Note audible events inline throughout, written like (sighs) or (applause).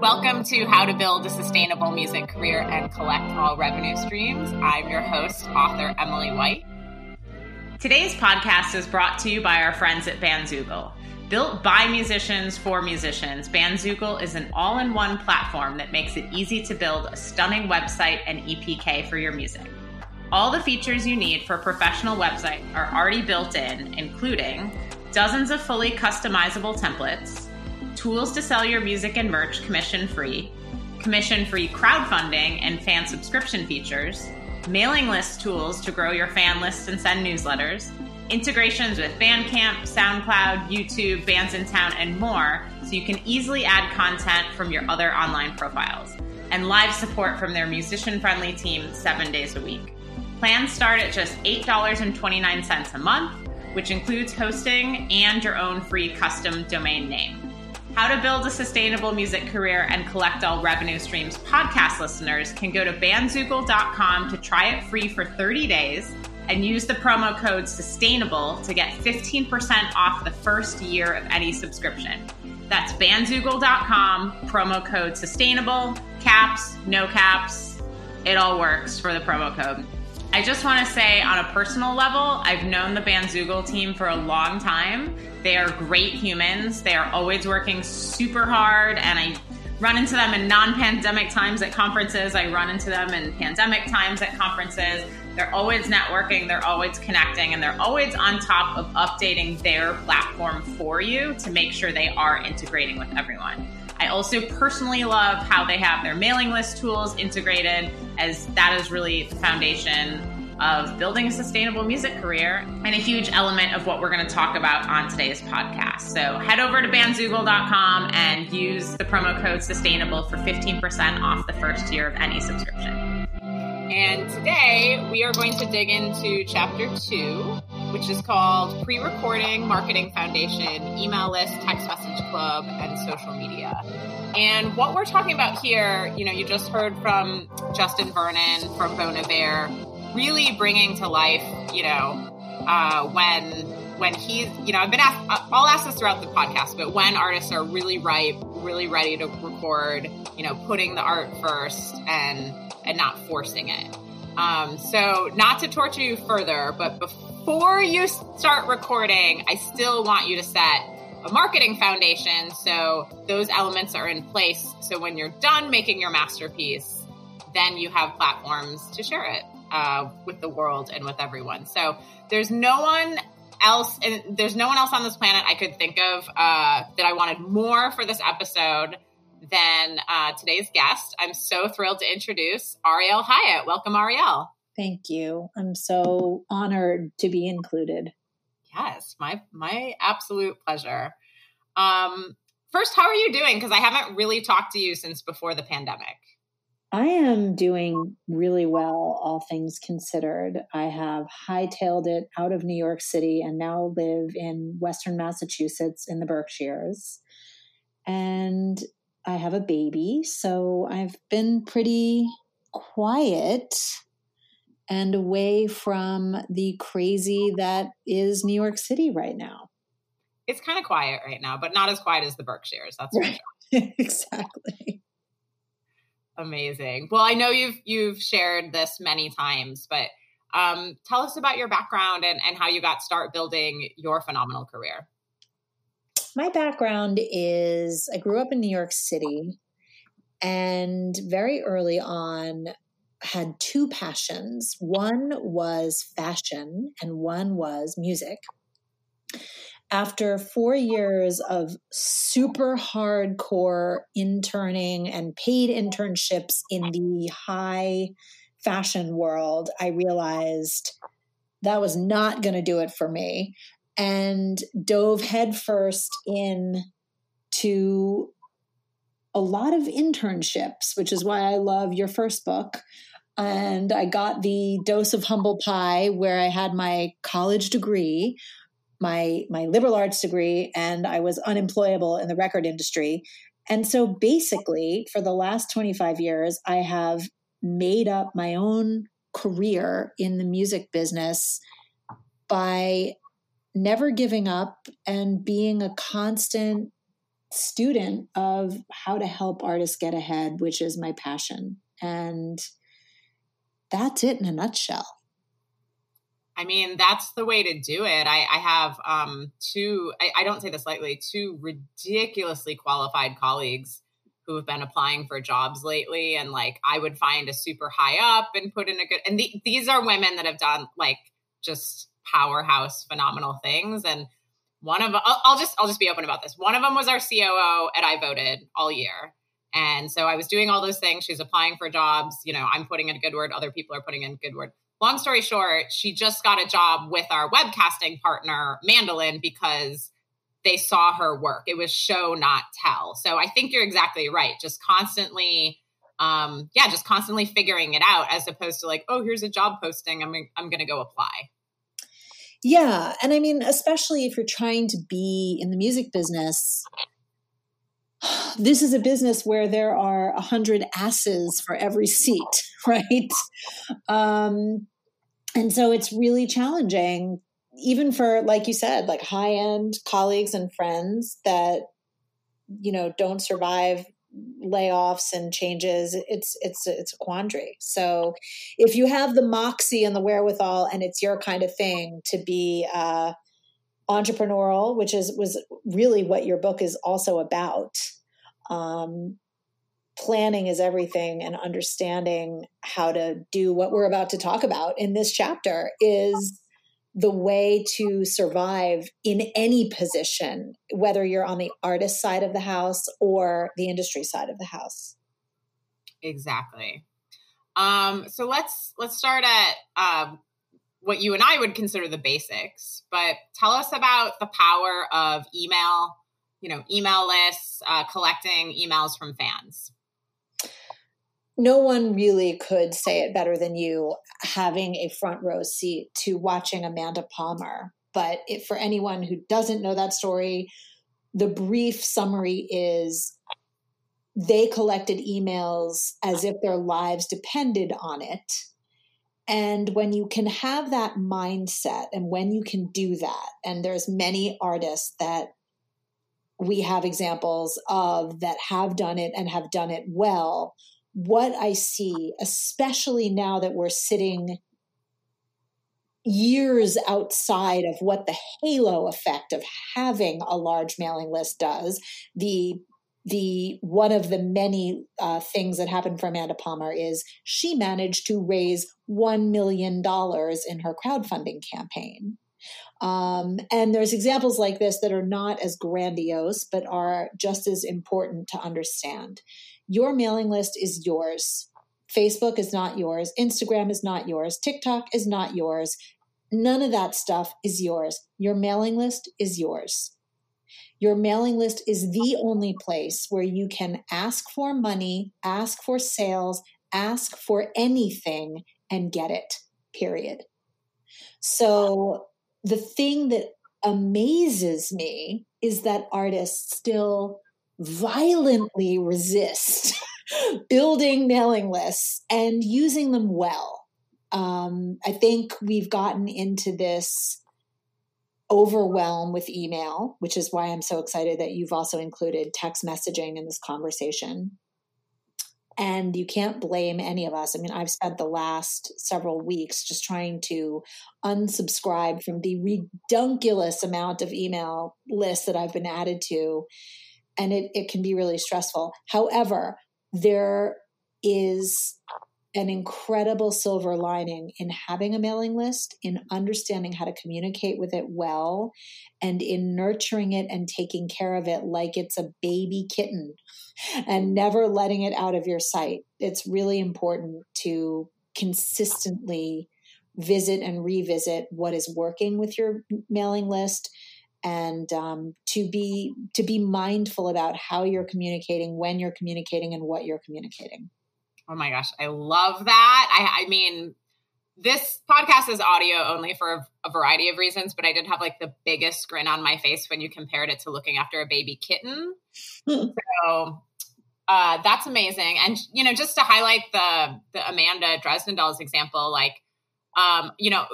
Welcome to How to Build a Sustainable Music Career and Collect All Revenue Streams. I'm your host, author Emily White. Today's podcast is brought to you by our friends at Bandzoogle. Built by musicians for musicians, Bandzoogle is an all in one platform that makes it easy to build a stunning website and EPK for your music. All the features you need for a professional website are already built in, including dozens of fully customizable templates tools to sell your music and merch commission free, commission free crowdfunding and fan subscription features, mailing list tools to grow your fan lists and send newsletters, integrations with Bandcamp, SoundCloud, YouTube, Bandsintown, and more so you can easily add content from your other online profiles, and live support from their musician friendly team seven days a week. Plans start at just $8.29 a month, which includes hosting and your own free custom domain name. How to Build a Sustainable Music Career and Collect All Revenue Streams podcast listeners can go to bandzoogle.com to try it free for 30 days and use the promo code SUSTAINABLE to get 15% off the first year of any subscription. That's bandzoogle.com, promo code SUSTAINABLE, caps, no caps, it all works for the promo code. I just want to say, on a personal level, I've known the Bandzoogle team for a long time. They are great humans. They are always working super hard, and I run into them in non pandemic times at conferences. I run into them in pandemic times at conferences. They're always networking, they're always connecting, and they're always on top of updating their platform for you to make sure they are integrating with everyone. I also personally love how they have their mailing list tools integrated, as that is really the foundation of building a sustainable music career and a huge element of what we're going to talk about on today's podcast. So head over to bandzoogle.com and use the promo code sustainable for 15% off the first year of any subscription. And today we are going to dig into chapter two, which is called Pre Recording Marketing Foundation, Email List, Text Message Club, and Social Media. And what we're talking about here, you know, you just heard from Justin Vernon from Bon Iver, really bringing to life, you know, uh, when when he's, you know, I've been asked, I'll ask this throughout the podcast, but when artists are really ripe, really ready to record, you know, putting the art first and and not forcing it. Um, so, not to torture you further, but before you start recording, I still want you to set a marketing foundation so those elements are in place. So, when you're done making your masterpiece, then you have platforms to share it uh, with the world and with everyone. So, there's no one else, and there's no one else on this planet I could think of uh, that I wanted more for this episode than uh, today's guest. I'm so thrilled to introduce Ariel Hyatt. Welcome, Ariel. Thank you. I'm so honored to be included. Yes, my my absolute pleasure. Um, first, how are you doing? Because I haven't really talked to you since before the pandemic. I am doing really well, all things considered. I have hightailed it out of New York City and now live in Western Massachusetts in the Berkshires. And I have a baby, so I've been pretty quiet and away from the crazy that is New York City right now. It's kind of quiet right now, but not as quiet as the Berkshires. That's right. Sure. (laughs) exactly. Amazing. Well, I know you've you've shared this many times, but um, tell us about your background and, and how you got start building your phenomenal career my background is I grew up in New York City and very early on had two passions. One was fashion and one was music. After four years of super hardcore interning and paid internships in the high fashion world, I realized that was not going to do it for me and dove headfirst in to a lot of internships, which is why I love your first book. And I got the dose of humble pie where I had my college degree, my my liberal arts degree, and I was unemployable in the record industry. And so basically, for the last 25 years, I have made up my own career in the music business by never giving up and being a constant student of how to help artists get ahead, which is my passion. And that's it in a nutshell. I mean, that's the way to do it. I, I have um, two, I, I, don't say this lightly, two ridiculously qualified colleagues who have been applying for jobs lately. And like, I would find a super high up and put in a good, and the, these are women that have done like just powerhouse, phenomenal things. And one of, I'll, I'll just, I'll just be open about this. One of them was our COO at I voted all year. And so I was doing all those things. She's applying for jobs. You know, I'm putting in a good word. Other people are putting in good word long story short, she just got a job with our webcasting partner, Mandolin, because they saw her work. It was show, not tell. So I think you're exactly right. Just constantly, um, yeah, just constantly figuring it out as opposed to like, oh, here's a job posting. I'm, I'm going to go apply. Yeah. And I mean, especially if you're trying to be in the music business, this is a business where there are a hundred asses for every seat, (laughs) right? Um, and so it's really challenging, even for, like you said, like high end colleagues and friends that, you know, don't survive layoffs and changes it's it's it's a quandary so if you have the moxie and the wherewithal and it's your kind of thing to be uh entrepreneurial which is was really what your book is also about um, planning is everything and understanding how to do what we're about to talk about in this chapter is the way to survive in any position whether you're on the artist side of the house or the industry side of the house. Exactly. Um, so let's let's start at um, what you and i would consider the basics but tell us about the power of email you know, email lists, uh, collecting emails from fans? No one really could say it better than you having a front row seat to watching Amanda Palmer. But for anyone who doesn't know that story, the brief summary is they collected emails as if their lives depended on it. And when you can have that mindset and when you can do that, and there's many artists that we have examples of that have done it and have done it well. What I see, especially now that we're sitting years outside of what the halo effect of having a large mailing list does, the the one of the many uh, things that happened for Amanda Palmer is she managed to raise one million dollars in her crowdfunding campaign. Um, and there's examples like this that are not as grandiose, but are just as important to understand. Your mailing list is yours. Facebook is not yours. Instagram is not yours. TikTok is not yours. None of that stuff is yours. Your mailing list is yours. Your mailing list is the only place where you can ask for money, ask for sales, ask for anything, and get it, period. So the thing that amazes me is that artists still violently resist (laughs) building mailing lists and using them well. Um, I think we've gotten into this overwhelm with email, which is why I'm so excited that you've also included text messaging in this conversation and you can't blame any of us. I mean, I've spent the last several weeks just trying to unsubscribe from the redunculous amount of email lists that I've been added to, and it, it can be really stressful. However, there is an incredible silver lining in having a mailing list, in understanding how to communicate with it well, and in nurturing it and taking care of it like it's a baby kitten (laughs) and never letting it out of your sight. It's really important to consistently visit and revisit what is working with your mailing list and um, to be to be mindful about how you're communicating when you're communicating and what you're communicating oh my gosh i love that i, I mean this podcast is audio only for a variety of reasons, but I did have like the biggest grin on my face when you compared it to looking after a baby kitten. (laughs) so uh, that's amazing. And you know, just to highlight the the Amanda Dresden Dolls example, like um, you know,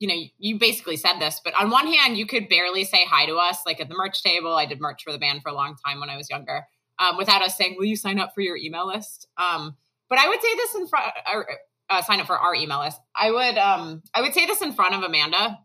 you know, you basically said this, but on one hand, you could barely say hi to us, like at the merch table. I did merch for the band for a long time when I was younger, um, without us saying, "Will you sign up for your email list?" Um, but I would say this in front, or uh, sign up for our email list. I would, um, I would say this in front of Amanda.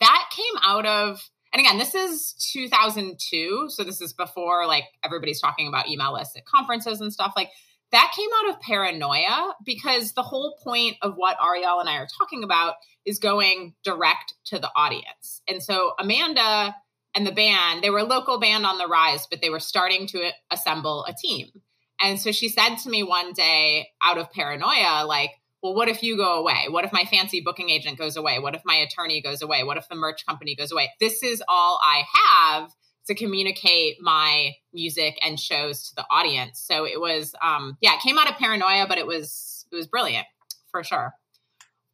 That came out of, and again, this is 2002, so this is before like everybody's talking about email lists at conferences and stuff. Like that came out of paranoia because the whole point of what Ariel and I are talking about is going direct to the audience. And so Amanda and the band, they were a local band on the rise, but they were starting to assemble a team. And so she said to me one day out of paranoia, like, well, what if you go away? What if my fancy booking agent goes away? What if my attorney goes away? What if the merch company goes away? This is all I have to communicate my music and shows to the audience. So it was, um, yeah, it came out of paranoia, but it was it was brilliant for sure.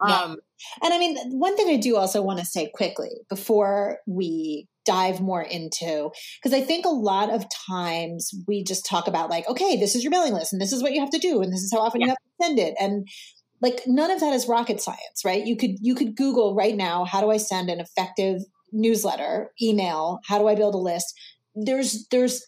Yeah. Um, and I mean, one thing I do also want to say quickly before we dive more into, because I think a lot of times we just talk about like, okay, this is your mailing list, and this is what you have to do, and this is how often yeah. you have to send it, and like none of that is rocket science, right? You could you could Google right now, how do I send an effective newsletter, email, how do I build a list? There's there's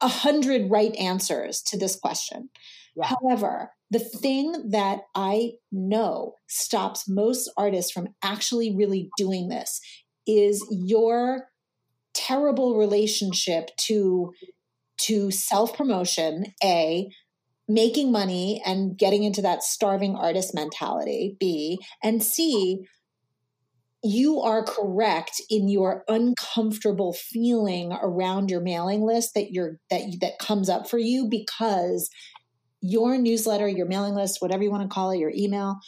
a hundred right answers to this question. Yeah. However, the thing that I know stops most artists from actually really doing this is your terrible relationship to to self promotion a making money and getting into that starving artist mentality b and c you are correct in your uncomfortable feeling around your mailing list that you're that that comes up for you because your newsletter, your mailing list, whatever you want to call it, your email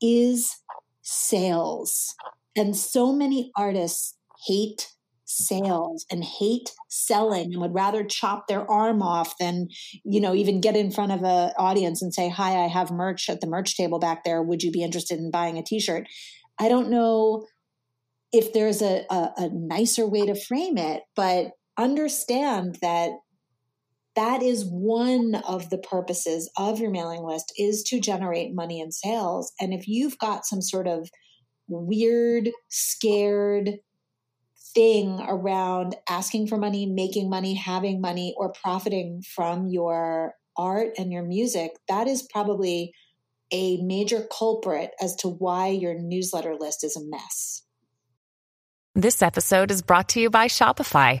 is sales. And so many artists hate sales and hate selling and would rather chop their arm off than you know even get in front of an audience and say hi i have merch at the merch table back there would you be interested in buying a t-shirt i don't know if there's a, a, a nicer way to frame it, but understand that that is one of the purposes of your mailing list is to generate money and sales and if you've got some sort of weird scared thing around asking for money making money having money or profiting from your art and your music that is probably a major culprit as to why your newsletter list is a mess this episode is brought to you by Shopify.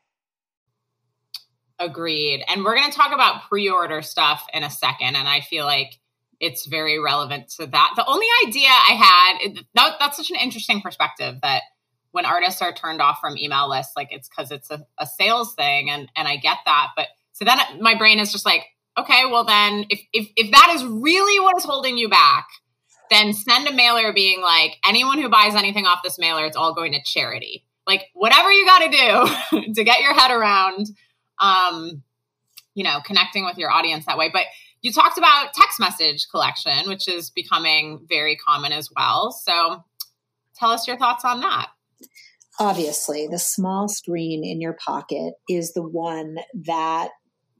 Agreed. And we're going to talk about pre order stuff in a second. And I feel like it's very relevant to that. The only idea I had, that, that's such an interesting perspective that when artists are turned off from email lists, like it's because it's a, a, sales thing. And, and I get that. But so then my brain is just like, okay, well, then if, if, if that is really what is holding you back, then send a mailer being like, anyone who buys anything off this mailer, it's all going to charity. Like, whatever you got to do (laughs) to get your head around um, you know, connecting with your audience that way. But you talked about text message collection, which is becoming very common as well. So tell us your thoughts on that. Obviously, the small screen in your pocket is the one that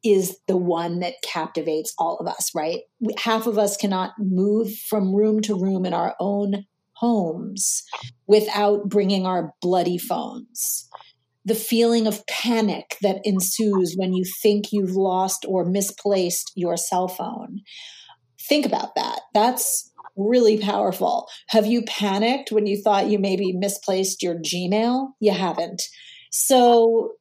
is the one that captivates all of us, right? Half of us cannot move from room to room in our own homes without bringing our bloody phones the feeling of panic that ensues when you think you've lost or misplaced your cell phone. Think about that. That's really powerful. Have you panicked when you thought you maybe misplaced your Gmail? You haven't. So,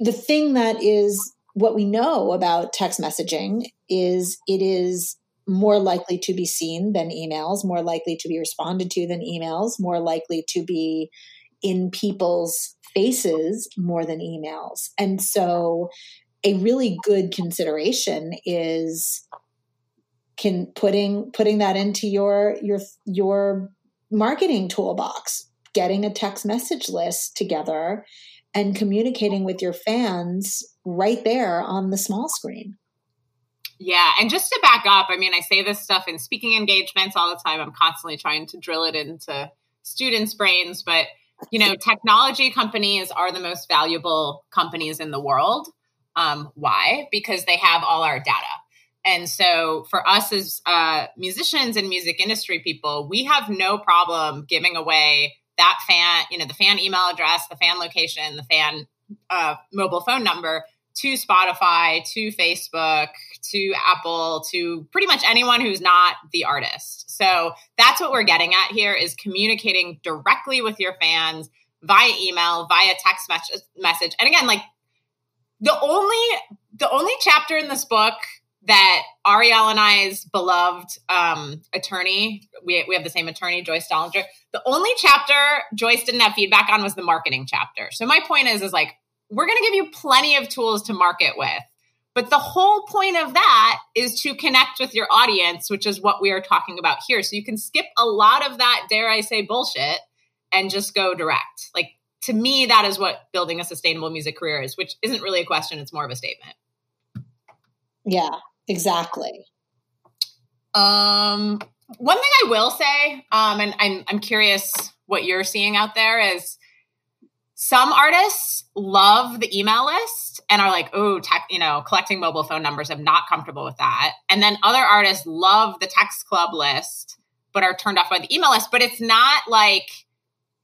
the thing that is what we know about text messaging is it is more likely to be seen than emails, more likely to be responded to than emails, more likely to be in people's faces more than emails. And so a really good consideration is can putting putting that into your your your marketing toolbox, getting a text message list together and communicating with your fans right there on the small screen. Yeah, and just to back up, I mean, I say this stuff in speaking engagements all the time. I'm constantly trying to drill it into students' brains, but you know, technology companies are the most valuable companies in the world. Um, why? Because they have all our data. And so, for us as uh, musicians and music industry people, we have no problem giving away that fan, you know, the fan email address, the fan location, the fan uh, mobile phone number to Spotify, to Facebook, to Apple, to pretty much anyone who's not the artist. So that's what we're getting at here is communicating directly with your fans via email, via text message. And again, like the only the only chapter in this book that Ariel and I's beloved um, attorney, we, we have the same attorney, Joyce Dollinger. The only chapter Joyce didn't have feedback on was the marketing chapter. So my point is, is like, we're going to give you plenty of tools to market with. But the whole point of that is to connect with your audience, which is what we are talking about here. So you can skip a lot of that, dare I say, bullshit and just go direct. Like, to me, that is what building a sustainable music career is, which isn't really a question, it's more of a statement. Yeah, Exactly. Um, one thing I will say, um, and I'm I'm curious what you're seeing out there is some artists love the email list and are like, oh, tech, you know, collecting mobile phone numbers. I'm not comfortable with that. And then other artists love the text club list, but are turned off by the email list. But it's not like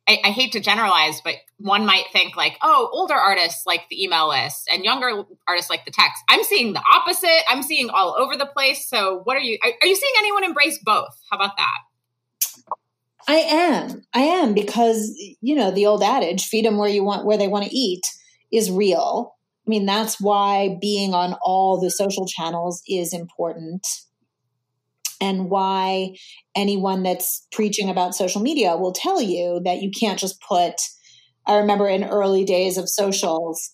I, I, hate to generalize, but one might think like, oh, older artists like the email list and younger artists like the text. I'm seeing the opposite. I'm seeing all over the place. So, what are you? Are, are you seeing anyone embrace both? How about that? I am. I am because you know the old adage, "Feed them where you want, where they want to eat," is real. I mean, that's why being on all the social channels is important and why anyone that's preaching about social media will tell you that you can't just put i remember in early days of socials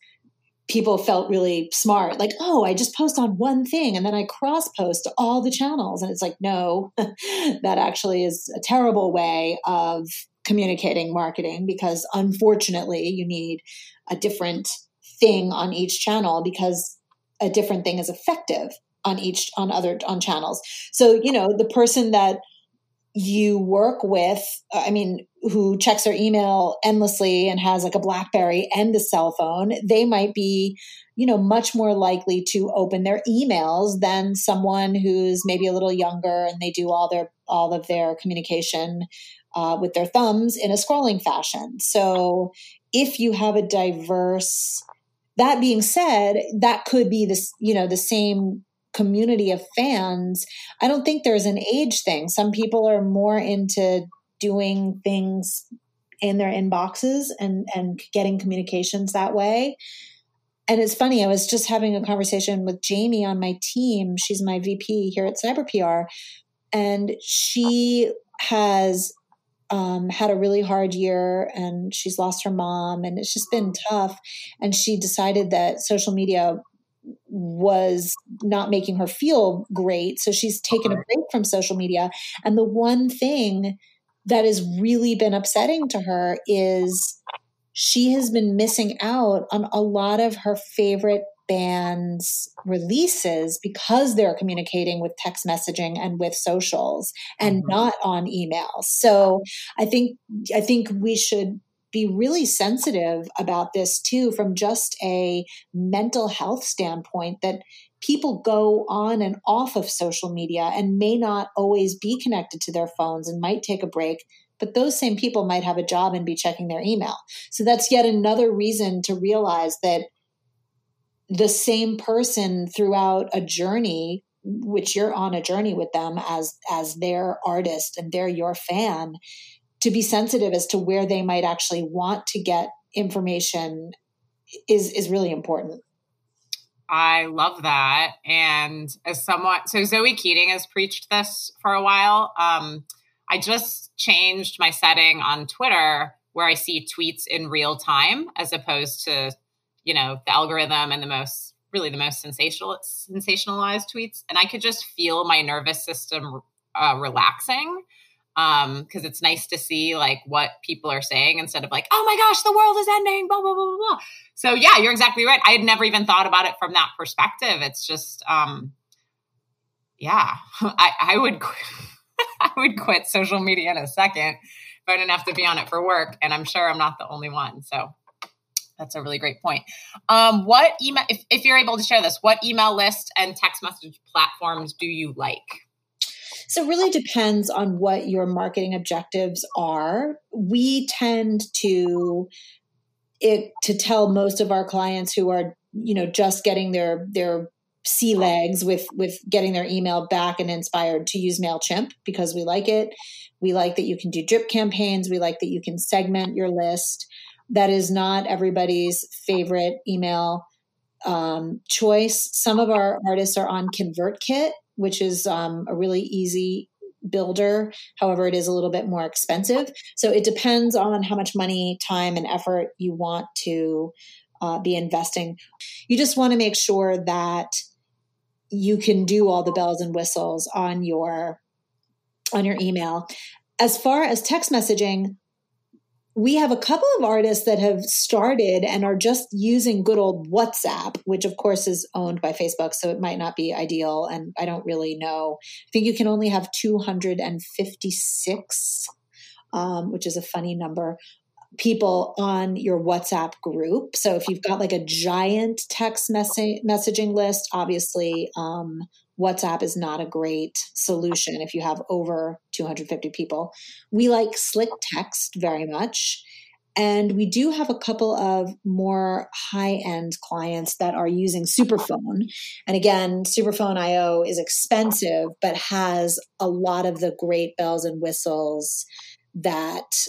people felt really smart like oh i just post on one thing and then i cross post all the channels and it's like no (laughs) that actually is a terrible way of communicating marketing because unfortunately you need a different thing on each channel because a different thing is effective on each on other on channels. So you know the person that you work with i mean who checks their email endlessly and has like a blackberry and a cell phone they might be you know much more likely to open their emails than someone who's maybe a little younger and they do all their all of their communication uh, with their thumbs in a scrolling fashion. So if you have a diverse that being said that could be this you know the same community of fans, I don't think there's an age thing. Some people are more into doing things in their inboxes and and getting communications that way. And it's funny, I was just having a conversation with Jamie on my team. She's my VP here at Cyber PR, and she has um, had a really hard year and she's lost her mom and it's just been tough. And she decided that social media was not making her feel great. So she's taken a break from social media. And the one thing that has really been upsetting to her is she has been missing out on a lot of her favorite bands releases because they're communicating with text messaging and with socials and mm-hmm. not on email. So I think I think we should be really sensitive about this too from just a mental health standpoint that people go on and off of social media and may not always be connected to their phones and might take a break but those same people might have a job and be checking their email. So that's yet another reason to realize that the same person throughout a journey which you're on a journey with them as as their artist and they're your fan to be sensitive as to where they might actually want to get information is is really important. I love that. And as somewhat, so Zoe Keating has preached this for a while. Um, I just changed my setting on Twitter where I see tweets in real time as opposed to, you know, the algorithm and the most, really the most sensational, sensationalized tweets. And I could just feel my nervous system uh, relaxing um because it's nice to see like what people are saying instead of like oh my gosh the world is ending blah blah blah blah blah so yeah you're exactly right i had never even thought about it from that perspective it's just um yeah (laughs) i i would (laughs) i would quit social media in a second if i didn't have to be on it for work and i'm sure i'm not the only one so that's a really great point. Um, what email, if, if you're able to share this, what email list and text message platforms do you like? So it really depends on what your marketing objectives are. We tend to it to tell most of our clients who are, you know, just getting their their sea legs with with getting their email back and inspired to use MailChimp because we like it. We like that you can do drip campaigns. We like that you can segment your list. That is not everybody's favorite email um, choice. Some of our artists are on ConvertKit, which is um, a really easy builder. However, it is a little bit more expensive. So it depends on how much money, time, and effort you want to uh, be investing. You just want to make sure that you can do all the bells and whistles on your on your email. As far as text messaging, we have a couple of artists that have started and are just using good old WhatsApp, which of course is owned by Facebook, so it might not be ideal. And I don't really know. I think you can only have 256, um, which is a funny number, people on your WhatsApp group. So if you've got like a giant text mess- messaging list, obviously um, WhatsApp is not a great solution if you have over 250 people. We like Slick Text very much. And we do have a couple of more high end clients that are using Superphone. And again, Superphone IO is expensive, but has a lot of the great bells and whistles that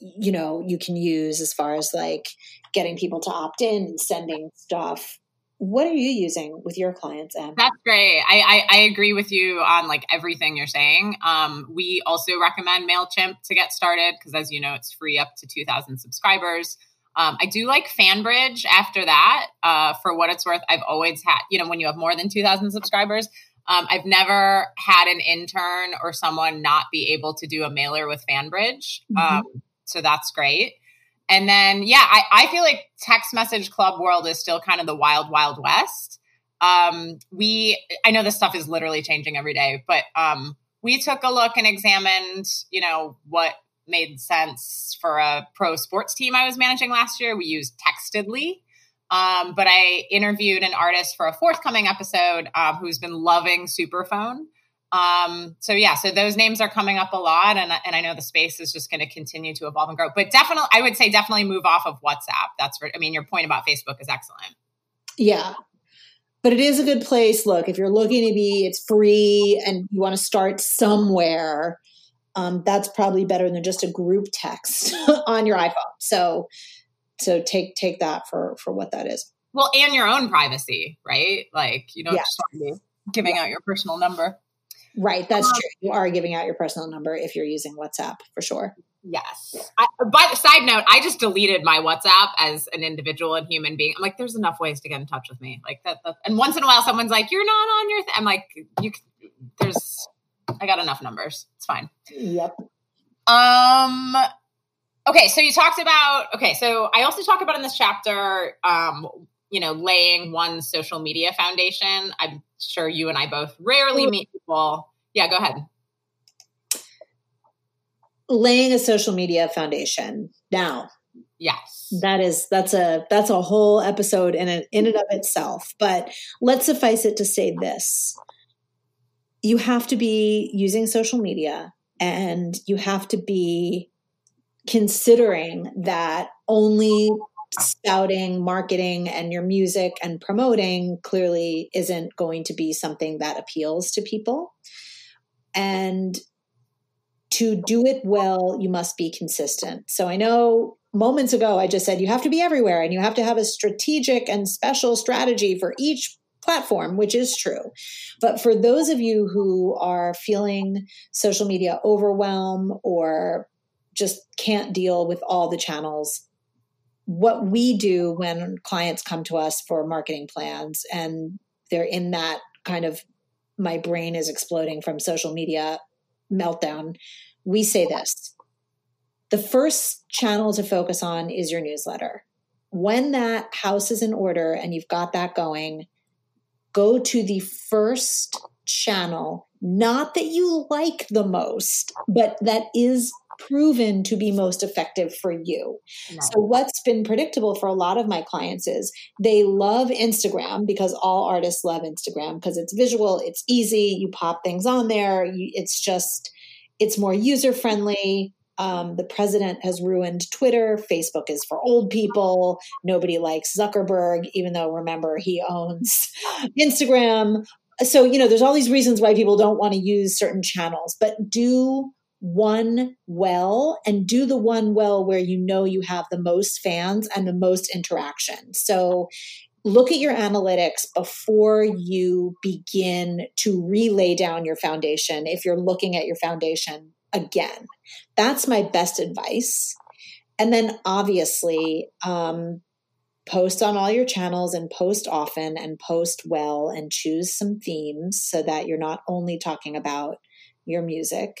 you know you can use as far as like getting people to opt in and sending stuff what are you using with your clients Em? that's great. I, I, I agree with you on like everything you're saying. Um, we also recommend mailchimp to get started because as you know it's free up to 2000 subscribers. Um, i do like fanbridge after that uh, for what it's worth. I've always had you know when you have more than 2000 subscribers um, i've never had an intern or someone not be able to do a mailer with fanbridge. Mm-hmm. Um, so that's great and then, yeah, I, I feel like text message club world is still kind of the wild, wild west. Um, we, I know this stuff is literally changing every day, but um, we took a look and examined, you know, what made sense for a pro sports team I was managing last year. We used Textedly. Um, but I interviewed an artist for a forthcoming episode um, who's been loving Superphone. Um, so yeah, so those names are coming up a lot, and and I know the space is just going to continue to evolve and grow. But definitely, I would say definitely move off of WhatsApp. That's for, I mean, your point about Facebook is excellent. Yeah, but it is a good place. Look, if you're looking to be, it's free, and you want to start somewhere. Um, that's probably better than just a group text (laughs) on your iPhone. So, so take take that for for what that is. Well, and your own privacy, right? Like you don't yeah. just want to be giving yeah. out your personal number. Right, that's um, true. You are giving out your personal number if you're using WhatsApp for sure. Yes. I, but side note, I just deleted my WhatsApp as an individual and human being. I'm like, there's enough ways to get in touch with me. Like that. that and once in a while, someone's like, "You're not on your." Th-. I'm like, "You." There's. I got enough numbers. It's fine. Yep. Um. Okay, so you talked about. Okay, so I also talk about in this chapter. Um, you know, laying one social media foundation. I'm sure you and I both rarely meet people. Yeah, go ahead. Laying a social media foundation. Now, yes. That is that's a that's a whole episode in it in and of itself. But let's suffice it to say this. You have to be using social media and you have to be considering that only spouting marketing and your music and promoting clearly isn't going to be something that appeals to people. And to do it well, you must be consistent. So I know moments ago I just said you have to be everywhere and you have to have a strategic and special strategy for each platform, which is true. But for those of you who are feeling social media overwhelm or just can't deal with all the channels, what we do when clients come to us for marketing plans and they're in that kind of my brain is exploding from social media meltdown we say this the first channel to focus on is your newsletter. When that house is in order and you've got that going, go to the first channel, not that you like the most, but that is proven to be most effective for you. Nice. So, what's been predictable for a lot of my clients is they love Instagram because all artists love Instagram because it's visual, it's easy, you pop things on there, you, it's just, it's more user friendly. Um, the president has ruined Twitter. Facebook is for old people. Nobody likes Zuckerberg, even though remember he owns (laughs) Instagram. So, you know, there's all these reasons why people don't want to use certain channels, but do one well and do the one well where you know you have the most fans and the most interaction. So look at your analytics before you begin to relay down your foundation if you're looking at your foundation again. That's my best advice. And then obviously, um, post on all your channels and post often and post well and choose some themes so that you're not only talking about your music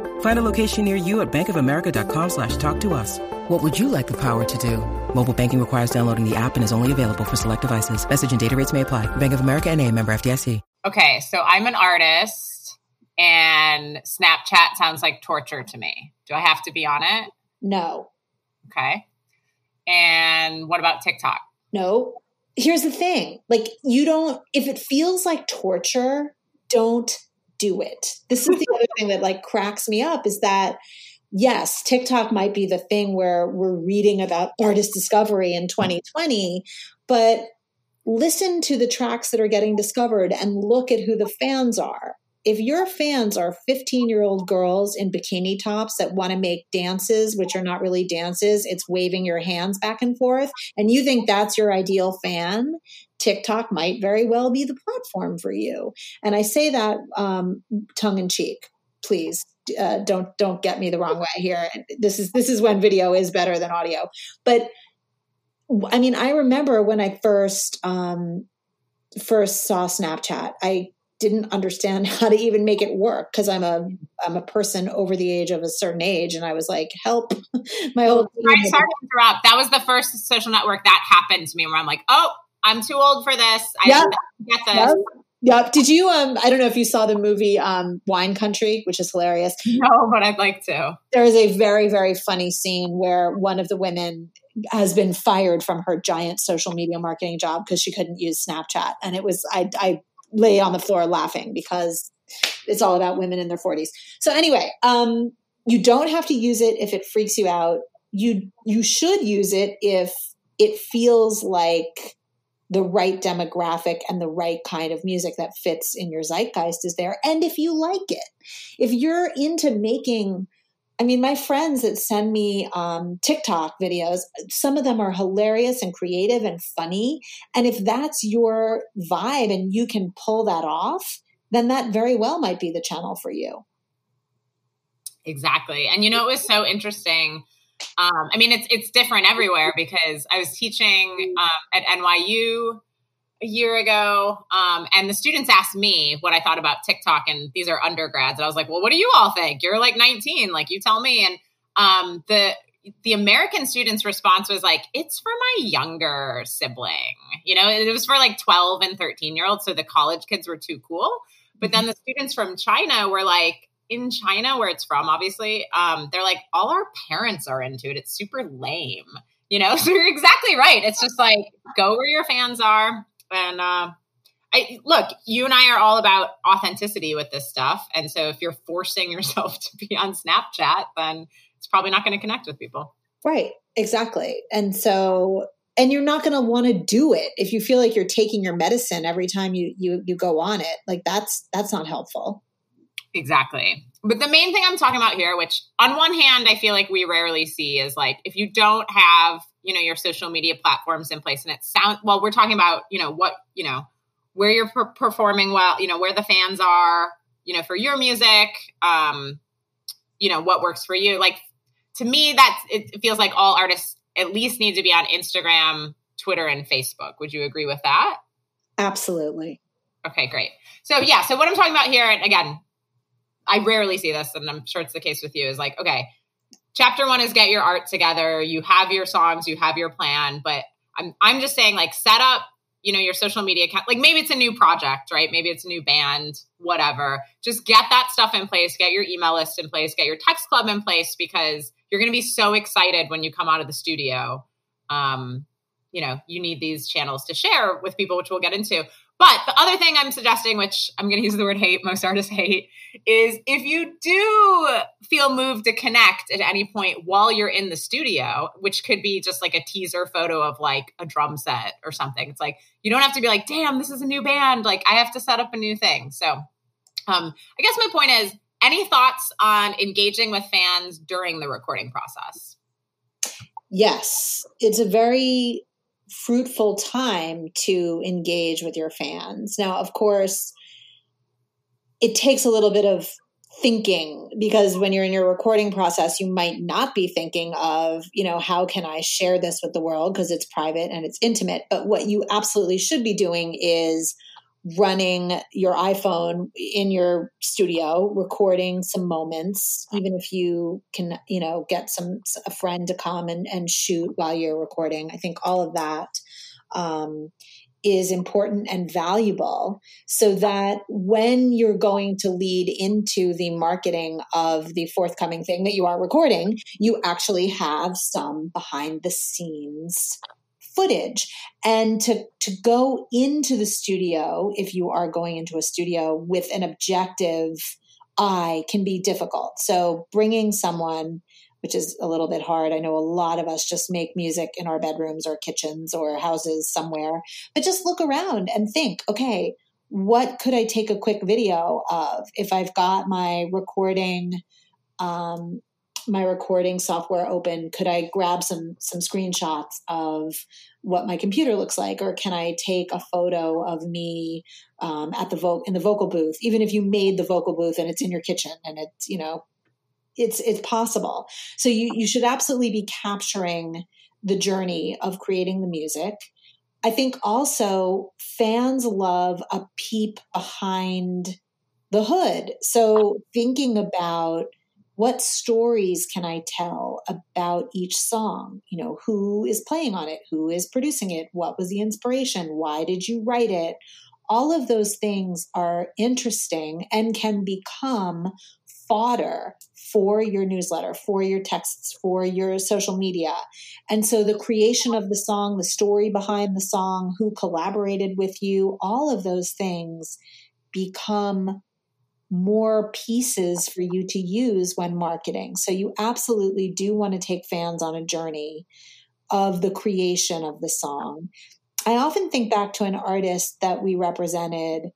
Find a location near you at bankofamerica.com slash talk to us. What would you like the power to do? Mobile banking requires downloading the app and is only available for select devices. Message and data rates may apply. Bank of America and a member FDIC. Okay, so I'm an artist and Snapchat sounds like torture to me. Do I have to be on it? No. Okay. And what about TikTok? No. Here's the thing. Like you don't if it feels like torture, don't do it. This is the other thing that like cracks me up is that yes, TikTok might be the thing where we're reading about artist discovery in 2020, but listen to the tracks that are getting discovered and look at who the fans are if your fans are 15 year old girls in bikini tops that want to make dances, which are not really dances, it's waving your hands back and forth, and you think that's your ideal fan, TikTok might very well be the platform for you. And I say that um, tongue in cheek. Please uh, don't don't get me the wrong way here. This is this is when video is better than audio. But I mean, I remember when I first um, first saw Snapchat. I didn't understand (laughs) how to even make it work because I'm a I'm a person over the age of a certain age, and I was like, "Help!" (laughs) My whole sorry, sorry to interrupt. That was the first social network that happened to me, where I'm like, "Oh, I'm too old for this. I yeah. get this." Yep. Yep. Did you? Um, I don't know if you saw the movie um, Wine Country, which is hilarious. No, but I'd like to. There is a very, very funny scene where one of the women has been fired from her giant social media marketing job because she couldn't use Snapchat, and it was I, I lay on the floor laughing because it's all about women in their 40s. So anyway, um, you don't have to use it if it freaks you out. You you should use it if it feels like the right demographic and the right kind of music that fits in your zeitgeist is there and if you like it. If you're into making I mean, my friends that send me um, TikTok videos, some of them are hilarious and creative and funny. And if that's your vibe and you can pull that off, then that very well might be the channel for you. Exactly. And you know, it was so interesting. Um, I mean, it's it's different everywhere because I was teaching um, at NYU a year ago, um, and the students asked me what I thought about TikTok, and these are undergrads, and I was like, "Well, what do you all think? You're like 19, like you tell me." And um, the the American students' response was like, "It's for my younger sibling." You know, it was for like 12 and 13 year olds, so the college kids were too cool. But then the students from China were like, in China, where it's from, obviously, um, they're like, all our parents are into it. It's super lame. You know, (laughs) so you're exactly right. It's just like go where your fans are. And uh, I look, you and I are all about authenticity with this stuff. And so if you're forcing yourself (laughs) to be on Snapchat, then it's probably not going to connect with people. Right. Exactly. And so and you're not going to want to do it if you feel like you're taking your medicine every time you you you go on it. Like that's that's not helpful. Exactly. But the main thing I'm talking about here, which on one hand, I feel like we rarely see is like if you don't have, you know, your social media platforms in place and it sounds, well, we're talking about, you know, what, you know, where you're per- performing well, you know, where the fans are, you know, for your music, um, you know, what works for you. Like to me, that it feels like all artists at least need to be on Instagram, Twitter, and Facebook. Would you agree with that? Absolutely. Okay, great. So yeah, so what I'm talking about here, and again, I rarely see this, and I'm sure it's the case with you, is like, okay, chapter one is get your art together. You have your songs, you have your plan, but I'm I'm just saying, like, set up, you know, your social media account. Like maybe it's a new project, right? Maybe it's a new band, whatever. Just get that stuff in place, get your email list in place, get your text club in place because you're gonna be so excited when you come out of the studio. Um, you know, you need these channels to share with people, which we'll get into. But the other thing I'm suggesting, which I'm going to use the word hate, most artists hate, is if you do feel moved to connect at any point while you're in the studio, which could be just like a teaser photo of like a drum set or something. It's like you don't have to be like, damn, this is a new band. Like I have to set up a new thing. So um, I guess my point is any thoughts on engaging with fans during the recording process? Yes, it's a very fruitful time to engage with your fans. Now, of course, it takes a little bit of thinking because when you're in your recording process you might not be thinking of you know how can i share this with the world because it's private and it's intimate but what you absolutely should be doing is running your iphone in your studio recording some moments even if you can you know get some a friend to come and, and shoot while you're recording. I think all of that um, is important and valuable so that when you're going to lead into the marketing of the forthcoming thing that you are recording, you actually have some behind the scenes footage and to to go into the studio if you are going into a studio with an objective eye can be difficult so bringing someone which is a little bit hard. I know a lot of us just make music in our bedrooms or kitchens or houses somewhere, but just look around and think, okay, what could I take a quick video of if I've got my recording um, my recording software open could i grab some some screenshots of what my computer looks like or can i take a photo of me um, at the vo- in the vocal booth even if you made the vocal booth and it's in your kitchen and it's you know it's it's possible. So you you should absolutely be capturing the journey of creating the music. I think also fans love a peep behind the hood. So thinking about what stories can I tell about each song? You know, who is playing on it? Who is producing it? What was the inspiration? Why did you write it? All of those things are interesting and can become fodder for your newsletter, for your texts, for your social media. And so the creation of the song, the story behind the song, who collaborated with you, all of those things become more pieces for you to use when marketing. So you absolutely do want to take fans on a journey of the creation of the song. I often think back to an artist that we represented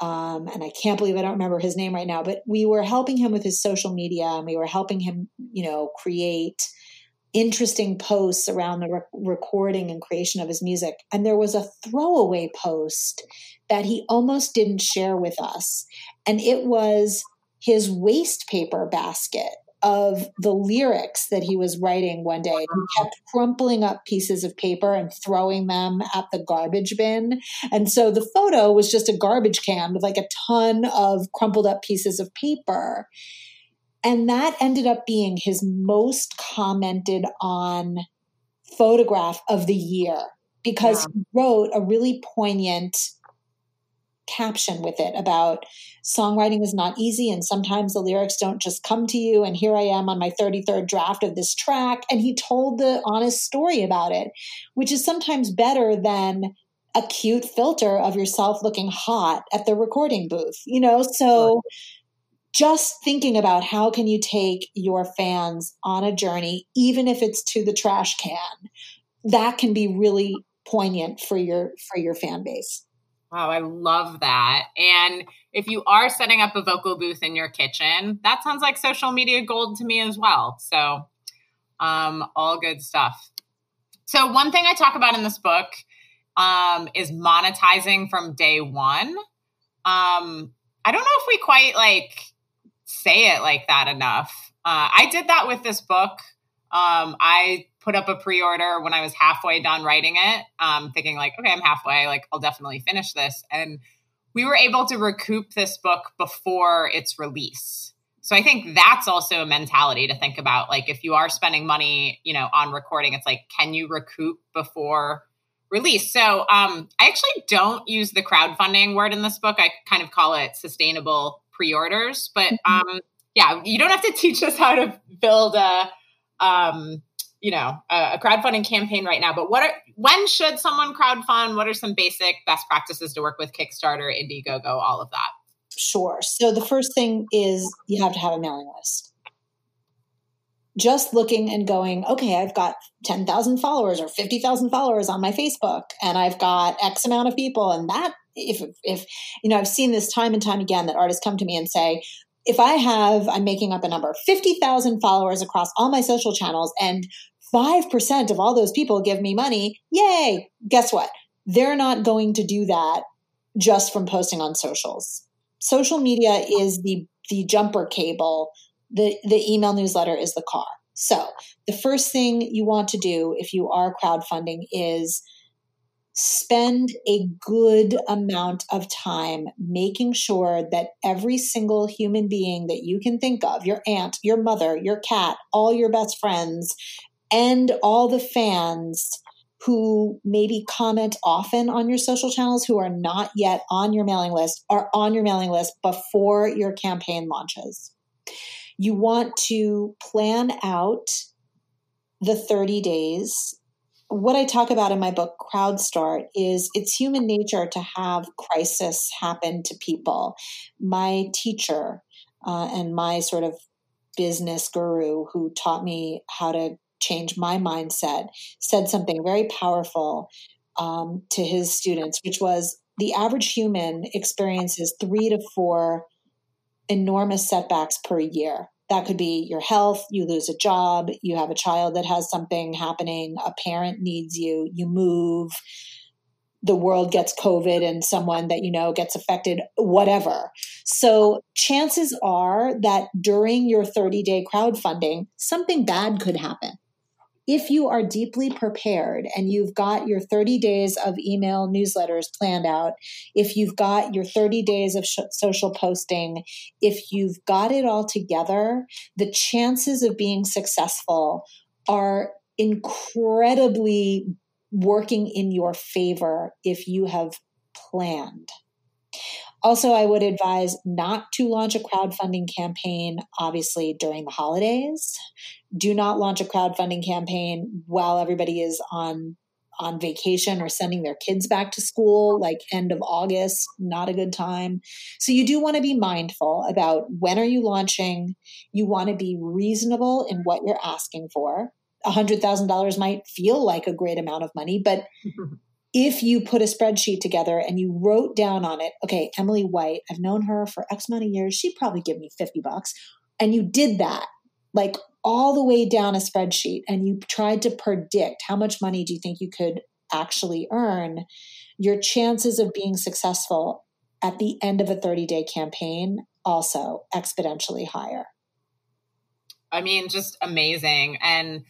um, and I can't believe I don't remember his name right now, but we were helping him with his social media and we were helping him, you know, create interesting posts around the re- recording and creation of his music. And there was a throwaway post that he almost didn't share with us. And it was his waste paper basket of the lyrics that he was writing one day. He kept crumpling up pieces of paper and throwing them at the garbage bin. And so the photo was just a garbage can with like a ton of crumpled up pieces of paper. And that ended up being his most commented on photograph of the year because he wrote a really poignant caption with it about songwriting is not easy and sometimes the lyrics don't just come to you and here i am on my 33rd draft of this track. And he told the honest story about it which is sometimes better than a cute filter of yourself looking hot at the recording booth you know? So just thinking about how can you take your fans on a journey even if it's to the trash can that can be really poignant for your for your fan base Wow, I love that. And if you are setting up a vocal booth in your kitchen, that sounds like social media gold to me as well. So, um, all good stuff. So, one thing I talk about in this book um, is monetizing from day one. Um, I don't know if we quite like say it like that enough. Uh, I did that with this book. Um, I put up a pre-order when I was halfway done writing it, um, thinking like, okay, I'm halfway, like I'll definitely finish this. And we were able to recoup this book before its release. So I think that's also a mentality to think about. Like if you are spending money, you know, on recording, it's like, can you recoup before release? So um, I actually don't use the crowdfunding word in this book. I kind of call it sustainable pre-orders. But mm-hmm. um, yeah, you don't have to (laughs) teach us how to build a um, you know a, a crowdfunding campaign right now but what are when should someone crowdfund what are some basic best practices to work with kickstarter indiegogo all of that sure so the first thing is you have to have a mailing list just looking and going okay i've got 10,000 followers or 50,000 followers on my facebook and i've got x amount of people and that if if you know i've seen this time and time again that artists come to me and say if I have, I'm making up a number, 50,000 followers across all my social channels, and 5% of all those people give me money, yay. Guess what? They're not going to do that just from posting on socials. Social media is the the jumper cable, the the email newsletter is the car. So, the first thing you want to do if you are crowdfunding is spend a good amount of time making sure that every single human being that you can think of your aunt, your mother, your cat, all your best friends, and all the fans who maybe comment often on your social channels who are not yet on your mailing list are on your mailing list before your campaign launches. You want to plan out the 30 days. What I talk about in my book, Crowdstart, is it's human nature to have crisis happen to people. My teacher uh, and my sort of business guru who taught me how to change my mindset, said something very powerful um, to his students, which was the average human experiences three to four enormous setbacks per year. That could be your health, you lose a job, you have a child that has something happening, a parent needs you, you move, the world gets COVID and someone that you know gets affected, whatever. So chances are that during your 30 day crowdfunding, something bad could happen if you are deeply prepared and you've got your 30 days of email newsletters planned out, if you've got your 30 days of sh- social posting, if you've got it all together, the chances of being successful are incredibly working in your favor if you have planned. Also, I would advise not to launch a crowdfunding campaign, obviously, during the holidays. Do not launch a crowdfunding campaign while everybody is on on vacation or sending their kids back to school like end of august not a good time so you do want to be mindful about when are you launching you want to be reasonable in what you're asking for $100000 might feel like a great amount of money but (laughs) if you put a spreadsheet together and you wrote down on it, okay, Emily White, I've known her for X amount of years, she'd probably give me 50 bucks. And you did that, like all the way down a spreadsheet, and you tried to predict how much money do you think you could actually earn, your chances of being successful at the end of a 30 day campaign also exponentially higher. I mean, just amazing. And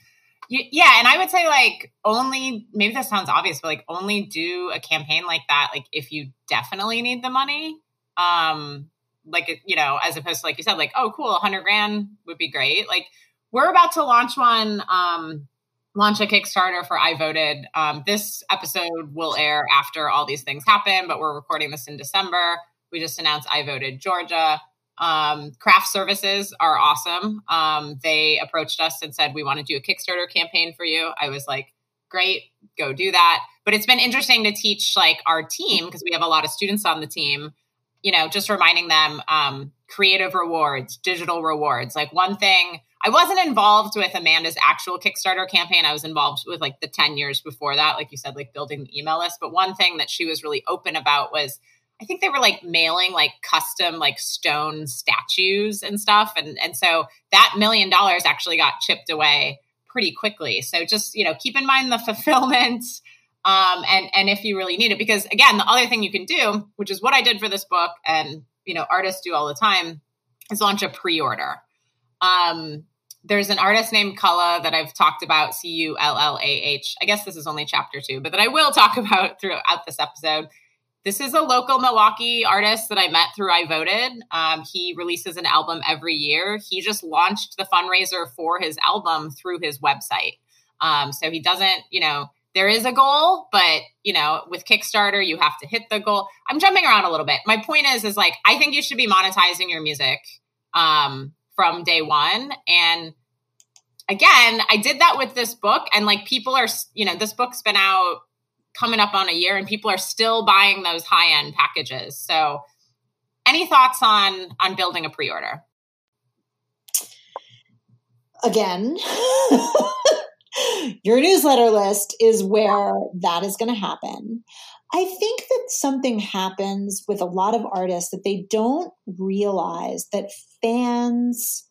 yeah, and I would say like only maybe that sounds obvious, but like only do a campaign like that like if you definitely need the money. Um like you know, as opposed to like you said, like, oh cool, a hundred grand would be great. Like we're about to launch one, um, launch a Kickstarter for I voted. Um, this episode will air after all these things happen, but we're recording this in December. We just announced I voted Georgia. Um, craft services are awesome. Um, they approached us and said, We want to do a Kickstarter campaign for you. I was like, Great, go do that. But it's been interesting to teach like our team because we have a lot of students on the team, you know, just reminding them um, creative rewards, digital rewards. Like one thing I wasn't involved with Amanda's actual Kickstarter campaign. I was involved with like the 10 years before that, like you said, like building the email list. But one thing that she was really open about was I think they were like mailing like custom like stone statues and stuff. And and so that million dollars actually got chipped away pretty quickly. So just, you know, keep in mind the (laughs) fulfillment um, and and if you really need it, because again, the other thing you can do, which is what I did for this book, and you know, artists do all the time, is launch a pre-order. Um, there's an artist named Cullah that I've talked about, C U L L A H. I guess this is only chapter two, but that I will talk (laughs) about throughout this episode. This is a local Milwaukee artist that I met through I Voted. Um, he releases an album every year. He just launched the fundraiser for his album through his website. Um, so he doesn't, you know, there is a goal, but you know, with Kickstarter, you have to hit the goal. I'm jumping around a little bit. My point is, is like I think you should be monetizing your music um, from day one. And again, I did that with this book, and like people are, you know, this book's been out coming up on a year, and people are still buying those high end packages. So, any thoughts on on building a pre order? Again. (laughs) your newsletter list is where that is going to happen. I think that something happens with a lot of artists that they don't realize that fans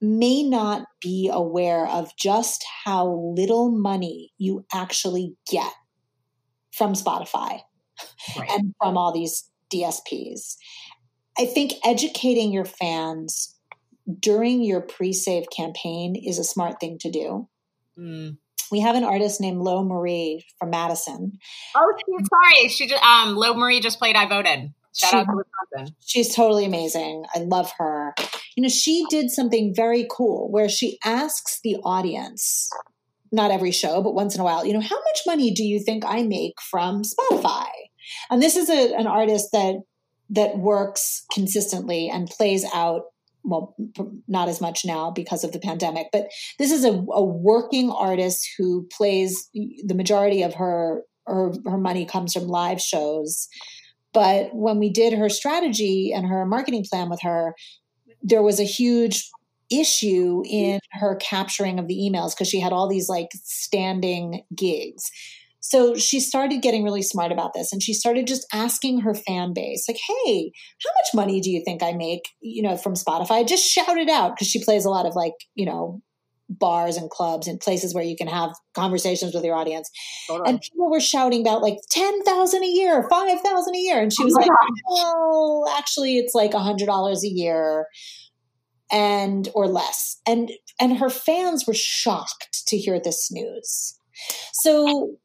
may not be aware of just how little money you actually get from Spotify right. and from all these DSPs. I think educating your fans during your pre save campaign is a smart thing to do. Mm. We have an artist named Lo Marie from Madison. Oh, she's sorry. She just um Lo Marie just played I voted. Shout she, out to Wisconsin. She's totally amazing. I love her. You know, she did something very cool where she asks the audience, not every show, but once in a while, you know, how much money do you think I make from Spotify? And this is a, an artist that that works consistently and plays out well, not as much now because of the pandemic, but this is a, a working artist who plays the majority of her, her her money comes from live shows. But when we did her strategy and her marketing plan with her, there was a huge issue in her capturing of the emails because she had all these like standing gigs. So she started getting really smart about this and she started just asking her fan base, like, hey, how much money do you think I make, you know, from Spotify? Just shout it out because she plays a lot of like, you know, bars and clubs and places where you can have conversations with your audience. Totally. And people were shouting about like 10,000 a year, 5,000 a year. And she oh was oh like, well, actually it's like a hundred dollars a year and, or less. And, and her fans were shocked to hear this news. So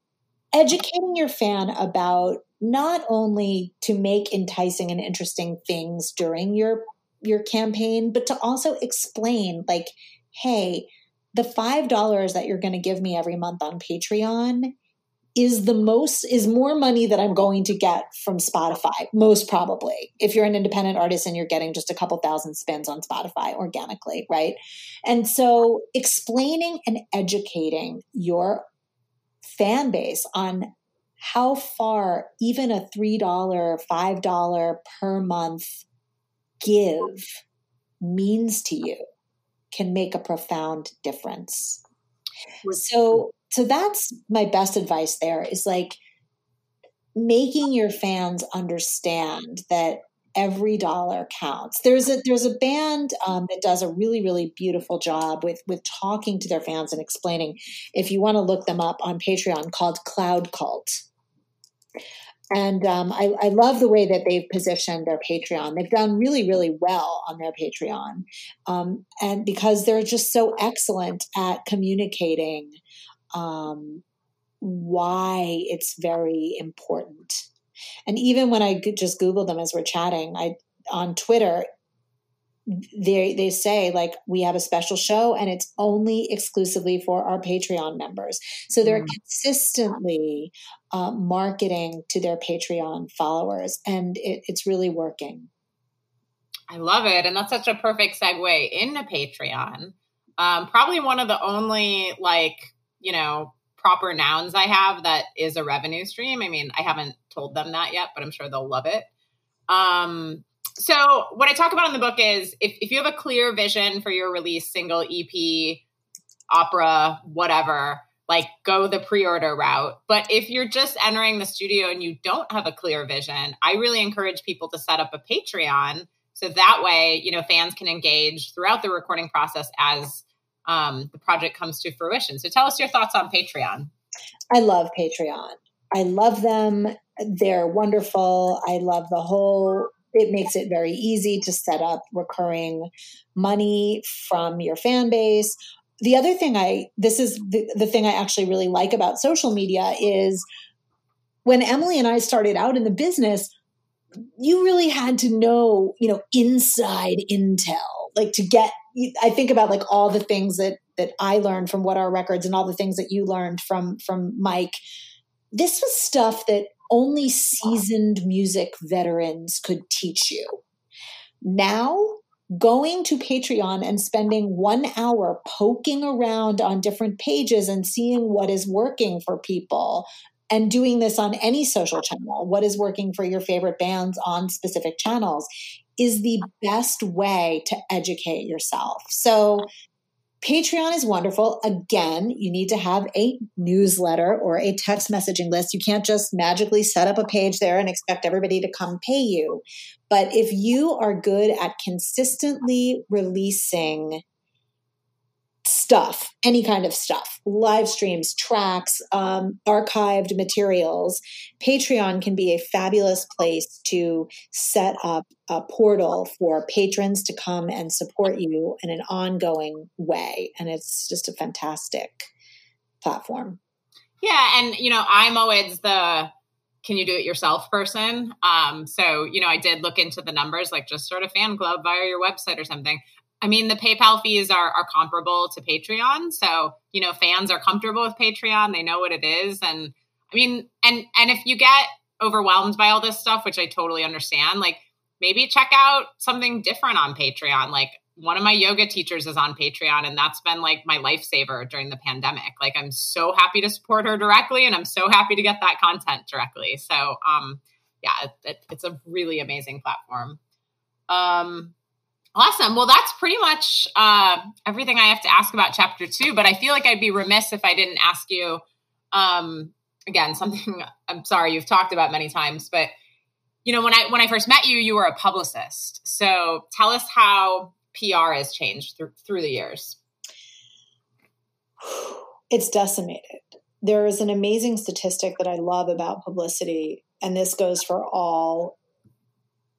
educating your fan about not only to make enticing and interesting things during your your campaign but to also explain like hey the five dollars that you're going to give me every month on patreon is the most is more money that i'm going to get from spotify most probably. If you're an independent artist and you're getting just a couple thousand spins on spotify organically right? And so explaining and educating your fan base on how far even a $3, $5 per month give means to you can make a profound difference. So so that's my best advice there is like making your fans understand that every dollar counts. There's a there's a band um, that does a really really beautiful job with with talking to their fans and explaining. If you want to look them up on Patreon, called Cloud Cult. And um, I, I, love the way that they've positioned their Patreon. They've done really, really well on their Patreon, um, and because they're just so excellent at communicating um, why it's very important and even when I just Googled them as we're chatting, I on Twitter, they they say like we have a special show and it's only exclusively for our Patreon members. So they're mm. consistently uh, marketing to their Patreon followers, and it, it's really working. I love it, and that's such a perfect segue into Patreon. Um, probably one of the only like you know proper nouns I have that is a revenue stream. I mean, I haven't told them that yet, but I'm sure they'll love it. Um, so what I talk about in the book is if, if you have a clear vision for your release, single, EP, opera, whatever, like go the pre-order route. But if you're just entering the studio and you don't have a clear vision, I really encourage people to set up a Patreon so that way, you know, fans can engage throughout the recording process as um, the project comes to fruition. So tell us your thoughts on Patreon. I love Patreon. I love them. They're wonderful. I love the whole it makes it very easy to set up recurring money from your fan base. The other thing I this is the, the thing I actually really like about social media is when Emily and I started out in the business, you really had to know, you know, inside intel, like to get I think about like all the things that that I learned from what our records and all the things that you learned from from Mike. This was stuff that only seasoned music veterans could teach you. Now, going to Patreon and spending one hour poking around on different pages and seeing what is working for people and doing this on any social channel, what is working for your favorite bands on specific channels, is the best way to educate yourself. So Patreon is wonderful. Again, you need to have a newsletter or a text messaging list. You can't just magically set up a page there and expect everybody to come pay you. But if you are good at consistently releasing stuff, any kind of stuff, live streams, tracks, um, archived materials, Patreon can be a fabulous place to set up a portal for patrons to come and support you in an ongoing way. And it's just a fantastic platform. Yeah. And, you know, I'm always the, can you do it yourself person? Um, so, you know, I did look into the numbers, like just sort of fan club via your website or something. I mean, the PayPal fees are, are comparable to Patreon. So, you know, fans are comfortable with Patreon. They know what it is. And I mean, and, and if you get overwhelmed by all this stuff, which I totally understand, like maybe check out something different on Patreon. Like one of my yoga teachers is on Patreon, and that's been like my lifesaver during the pandemic. Like I'm so happy to support her directly, and I'm so happy to get that content directly. So, um, yeah, it, it, it's a really amazing platform. Um, Awesome. Well, that's pretty much uh, everything I have to ask about chapter two. But I feel like I'd be remiss if I didn't ask you um, again (laughs) something. I'm sorry you've talked about many times, but you know when I when I first met you, you were a publicist. So tell us how PR has changed through through the years. It's decimated. There is an amazing statistic that I love about publicity, and this goes for all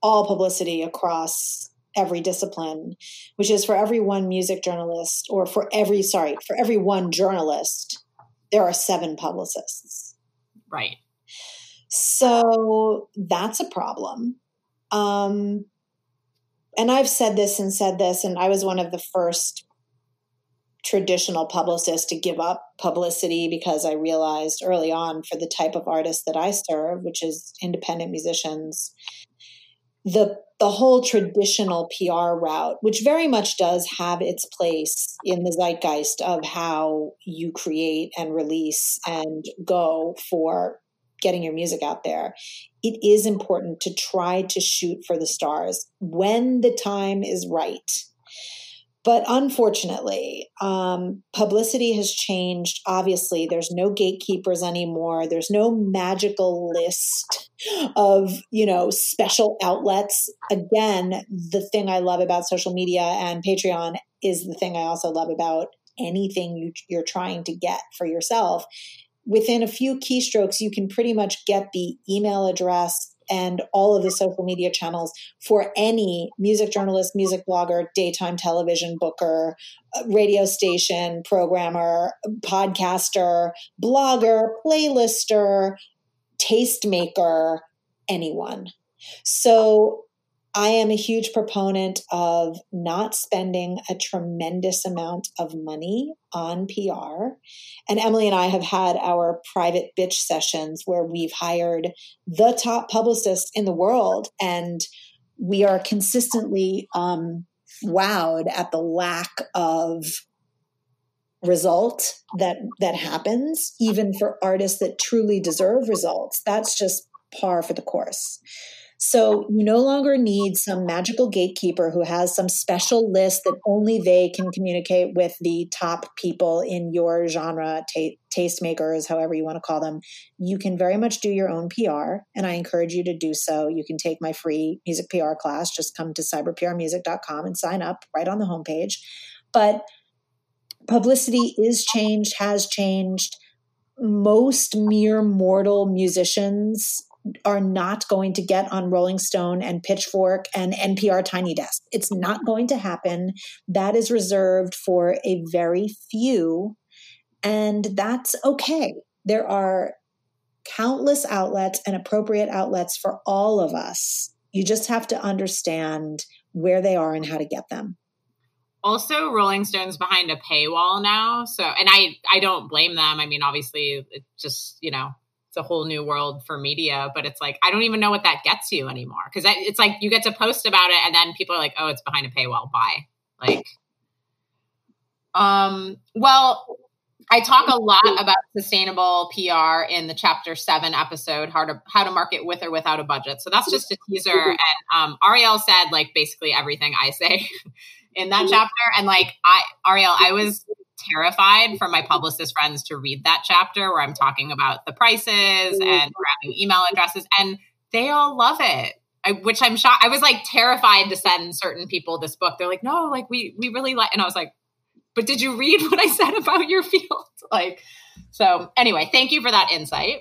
all publicity across every discipline, which is for every one music journalist, or for every, sorry, for every one journalist, there are seven publicists. Right. So that's a problem. Um, and I've said this and said this, and I was one of the first traditional publicists to give up publicity because I realized early on for the type of artist that I serve, which is independent musicians, the the whole traditional PR route, which very much does have its place in the zeitgeist of how you create and release and go for getting your music out there, it is important to try to shoot for the stars when the time is right. But unfortunately, um, publicity has changed. Obviously, there's no gatekeepers anymore. There's no magical list of, you know, special outlets. Again, the thing I love about social media and Patreon is the thing I also love about anything you, you're trying to get for yourself. Within a few keystrokes, you can pretty much get the email address, and all of the social media channels for any music journalist, music blogger, daytime television booker, uh, radio station programmer, podcaster, blogger, playlister, tastemaker, anyone. So I am a huge proponent of not spending a tremendous amount of money on PR. And Emily and I have had our private bitch sessions where we've hired the top publicists in the world, and we are consistently um, wowed at the lack of result that that happens even for artists that truly deserve results that's just par for the course So you no longer need some magical gatekeeper who has some special list that only they can communicate with the top people in your genre, ta- tastemakers, however you want to call them. You can very much do your own PR, and I encourage you to do so. You can take my free music PR class. Just come to cyberprmusic.com and sign up right on the homepage. But publicity is changed, has changed. Most mere mortal musicians are not going to get on Rolling Stone and Pitchfork and NPR Tiny Desk. It's not going to happen. That is reserved for a very few, and that's okay. There are countless outlets and appropriate outlets for all of us. You just have to understand where they are and how to get them also rolling stone's behind a paywall now so and i i don't blame them i mean obviously it just you know it's a whole new world for media but it's like i don't even know what that gets you anymore. Because it's like you get to post about it and then people are like oh it's behind a paywall. Bye. Like um well i talk a lot about sustainable pr in the chapter 7 episode how to how to market with or without a budget. So that's just a teaser (laughs) and um ariel said like basically everything i say (laughs) in that chapter. And like I Ariel, I was terrified for my publicist friends to read that chapter where I'm talking about the prices mm-hmm. and grabbing email addresses, and they all love it. I, which I'm shocked. I was like terrified to send certain people this book. They're like, no, like we we really like, and I was like, but did you read (laughs) what I said about your field? (laughs) like, so anyway, thank you for that insight.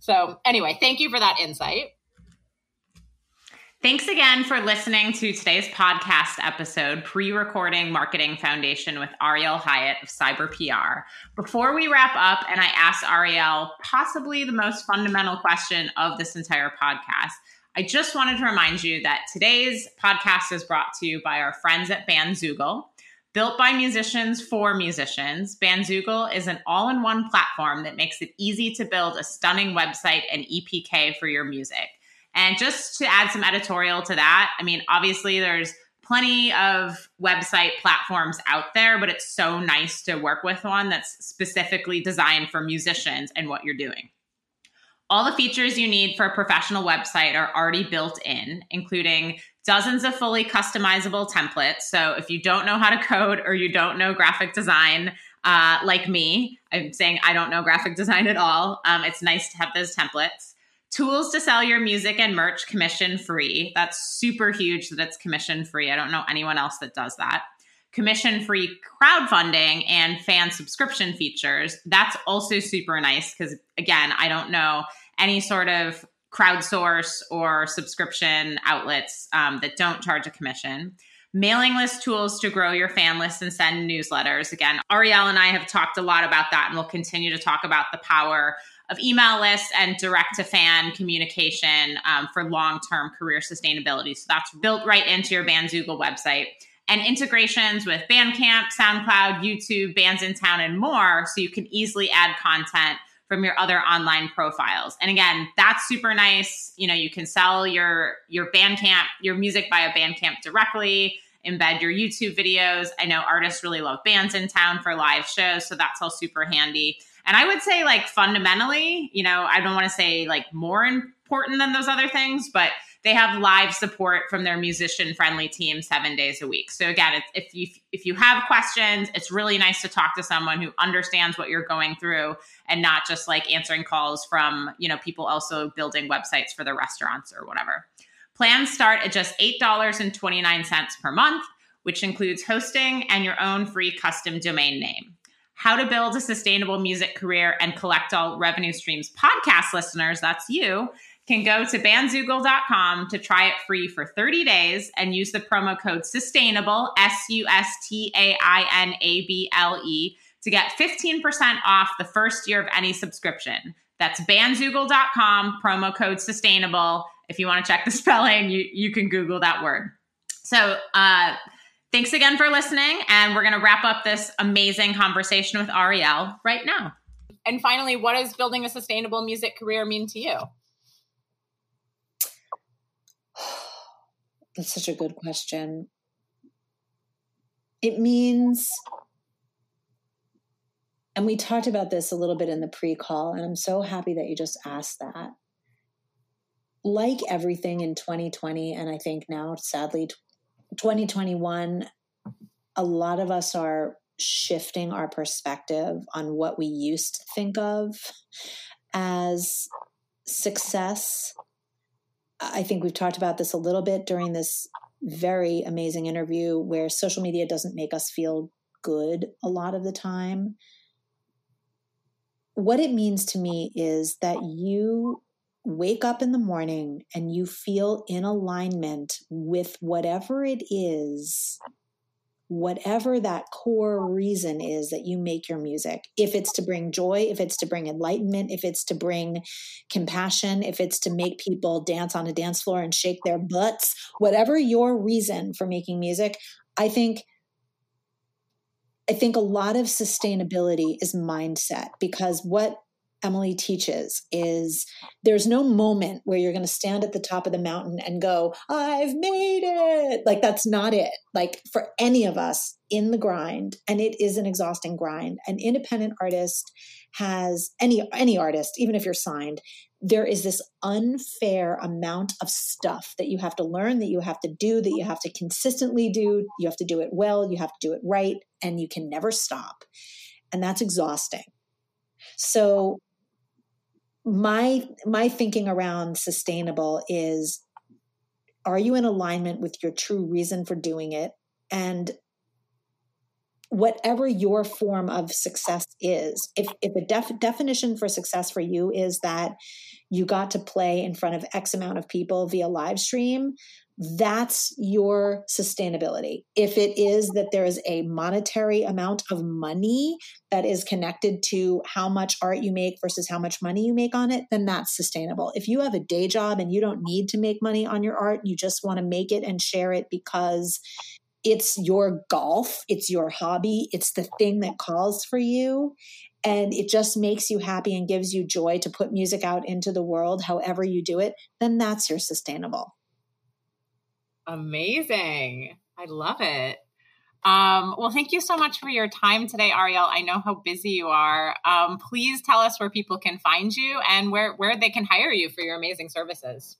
So anyway, thank you for that insight. Thanks again for listening to today's podcast episode, Pre Recording Marketing Foundation with Ariel Hyatt of Cyber PR. Before we wrap up, and I ask Ariel possibly the most fundamental question of this entire podcast, I just wanted to remind you that today's podcast is brought to you by our friends at Bandzoogle. Built by musicians for musicians, Bandzoogle is an all in one platform that makes it easy to build a stunning website and EPK for your music. And just to add some editorial to that, I mean, obviously there's plenty of website platforms out there, but it's so nice to work with one that's specifically designed for musicians and what you're doing. All the features you need for a professional website are already built in, including dozens of fully customizable templates. So if you don't know how to code or you don't know graphic design, uh, like me, I'm saying I don't know graphic (laughs) design at all. Um, it's nice to have those templates tools to sell your music and merch commission free. That's super huge that it's commission free. I don't know anyone else that does that. Commission free crowdfunding and fan subscription features. That's also super nice because, again, I don't know any sort of crowdsource or subscription outlets um, that don't charge a commission. Mailing list tools to grow your fan list and send newsletters. Again, Ariel and I have talked a lot about that, and we'll continue to talk about the power of email lists and direct to fan communication um, for long term career sustainability. So that's built right into your Bandzoogle website. And integrations with Bandcamp, SoundCloud, YouTube, Bandsintown, and more, so you can easily add content from your other online profiles. And again, that's super nice. You know, you can sell your your Bandcamp, your music via Bandcamp directly, embed your YouTube videos. I know artists really love Bandsintown for live shows, so that's all super handy. And I would say, like, fundamentally, you know, I don't want to say like more important than those other things, but they have live support from their musician friendly team seven days a week. So again, if you if you have questions, it's really nice to talk to someone who understands what you're going through and not just like answering calls from you know people also building websites for their restaurants or whatever. Plans start at just eight dollars and twenty nine cents per month, which includes hosting and your own free custom domain name how to build a sustainable music career and collect all revenue streams podcast listeners, that's you, can go to bandzoogle.com to try it free for 30 days and use the promo code sustainable, S U S T A I N A B L E, to get 15% off the first year of any subscription. That's bandzoogle.com, promo code sustainable. If you want to check the (laughs) spelling, you, you can Google that word. So, uh, Thanks again for listening. And we're going to wrap up this amazing conversation with Ariel right now. And finally, what does building a sustainable music career mean to you? (sighs) That's such a good question. It means, and we talked about this a little bit in the pre call, and I'm so happy that you just asked that. like everything in 2020, and I think now, sadly, 2021, a lot of us are shifting our perspective on what we used to think of as success. I think we've talked about this a little bit during this very amazing interview where social media doesn't make us feel good a lot of the time. What it means to me is that you wake up in the morning and you feel in alignment with whatever it is whatever that core reason is that you make your music. If it's to bring joy, if it's to bring enlightenment, if it's to bring compassion, if it's to make people dance on a dance floor and shake their butts, whatever your reason for making music, I think I think a lot of sustainability is mindset because what Emily teaches is there's no moment where you're going to stand at the top of the mountain and go, I've made it. Like, that's not it. Like, for any of us in the grind, and it is an exhausting grind, an independent artist has any any artist even if you're signed there is this unfair amount of stuff that you have to learn that you have to do that you have to consistently do you have to do it well you have to do it right and you can never stop and that's exhausting so my my thinking around sustainable is are you in alignment with your true reason for doing it? And whatever your form of success is if if a def- definition for success for you is that you got to play in front of x amount of people via live stream that's your sustainability. If it is that there is a monetary amount of money that is connected to how much art you make versus how much money you make on it, then that's sustainable. If you have a day job and you don't need to make money on your art, you just want to make it and share it because it's your golf, it's your hobby, it's the thing that calls for you. And it just makes you happy and gives you joy to put music out into the world, however you do it, then that's your sustainable. Amazing. I love it. Um, well, thank you so much for your time today, Ariel. I know how busy you are. Um, please tell us where people can find you and where, where they can hire you for your amazing services.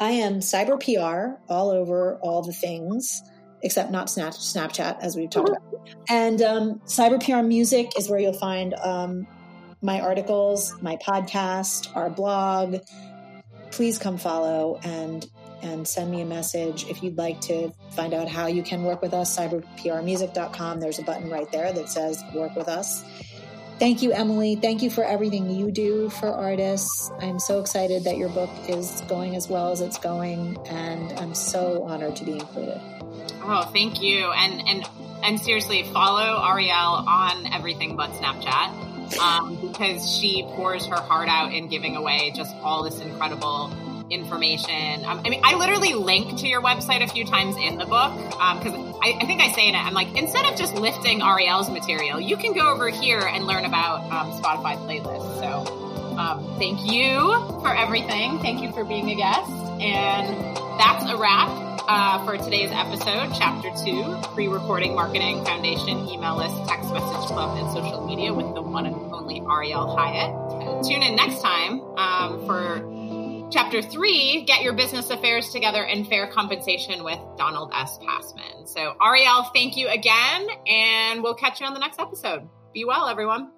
I am cyber PR all over all the things, except not Snap, Snapchat, as we've talked about. And um, cyber PR music is where you'll find um, my articles, my podcast, our blog. Please come follow and and send me a message if you'd like to find out how you can work with us. Cyberprmusic.com. There's a button right there that says work with us. Thank you, Emily. Thank you for everything you do for artists. I'm so excited that your book is going as well as it's going, and I'm so honored to be included. Oh, thank you. And and and seriously, follow Ariel on everything but Snapchat um, because she pours her heart out in giving away just all this incredible information. Um, I mean, I literally link to your website a few times in the book because um, I, I, think I say in it, I'm like, instead of just lifting Ariel's material, you can go over here and learn about um, Spotify playlists. So um, thank you for everything. Thank you for being a guest. And that's a wrap uh, for today's episode, Chapter 2 Pre Recording Marketing Foundation Email List, Text Message Club, and Social Media with the one and only Ariel Hyatt. Tune in next time um, for Chapter three, get your business affairs together and fair compensation with Donald S. Passman. So, Ariel, thank you again, and we'll catch you on the next episode. Be well, everyone.